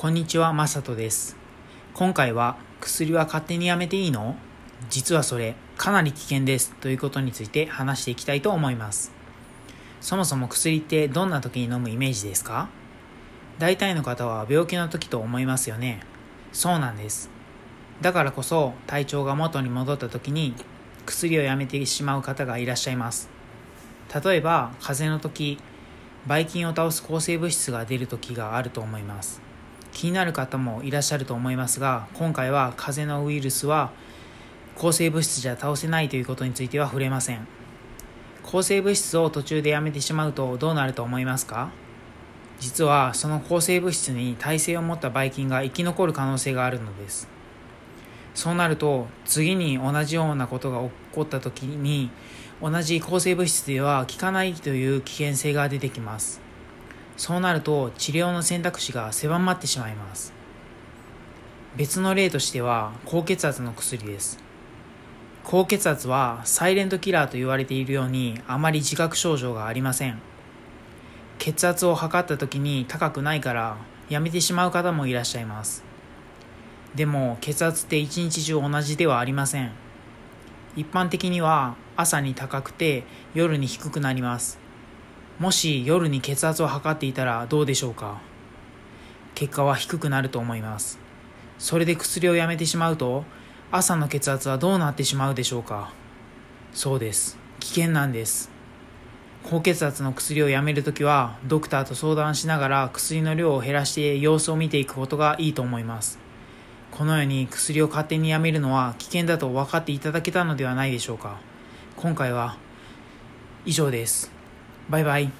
こんにちは、まさとです。今回は薬は勝手にやめていいの？実はそれかなり危険ですということについて話していきたいと思います。そもそも薬ってどんな時に飲むイメージですか？大体の方は病気の時と思いますよね。そうなんです。だからこそ体調が元に戻った時に薬をやめてしまう方がいらっしゃいます。例えば風邪の時ばい菌を倒す抗生物質が出る時があると思います気になる方もいらっしゃると思いますが今回は風邪のウイルスは抗生物質じゃ倒せないということについては触れません。抗生物質を途中でやめてしまうとどうなると思いますか？実はその抗生物質に耐性を持ったばい菌が生き残る可能性があるのです。そうなると次に同じようなことが起こった時に同じ抗生物質では効かないという危険性が出てきます。そうなると治療の選択肢が狭まってしまいます。別の例としては高血圧の薬です。高血圧はサイレントキラーと言われているようにあまり自覚症状がありません。血圧を測った時に高くないからやめてしまう方もいらっしゃいます。でも血圧って一日中同じではありません。一般的には朝に高くて夜に低くなります。もし夜に血圧を測っていたらどうでしょうか？結果は低くなると思います。それで薬をやめてしまうと朝の血圧はどうなってしまうでしょうか？そうです。危険なんです。高血圧の薬をやめるときはドクターと相談しながら薬の量を減らして様子を見ていくことがいいと思います。このように薬を勝手にやめるのは危険だと分かっていただけたのではないでしょうか？今回は以上です。バイバイ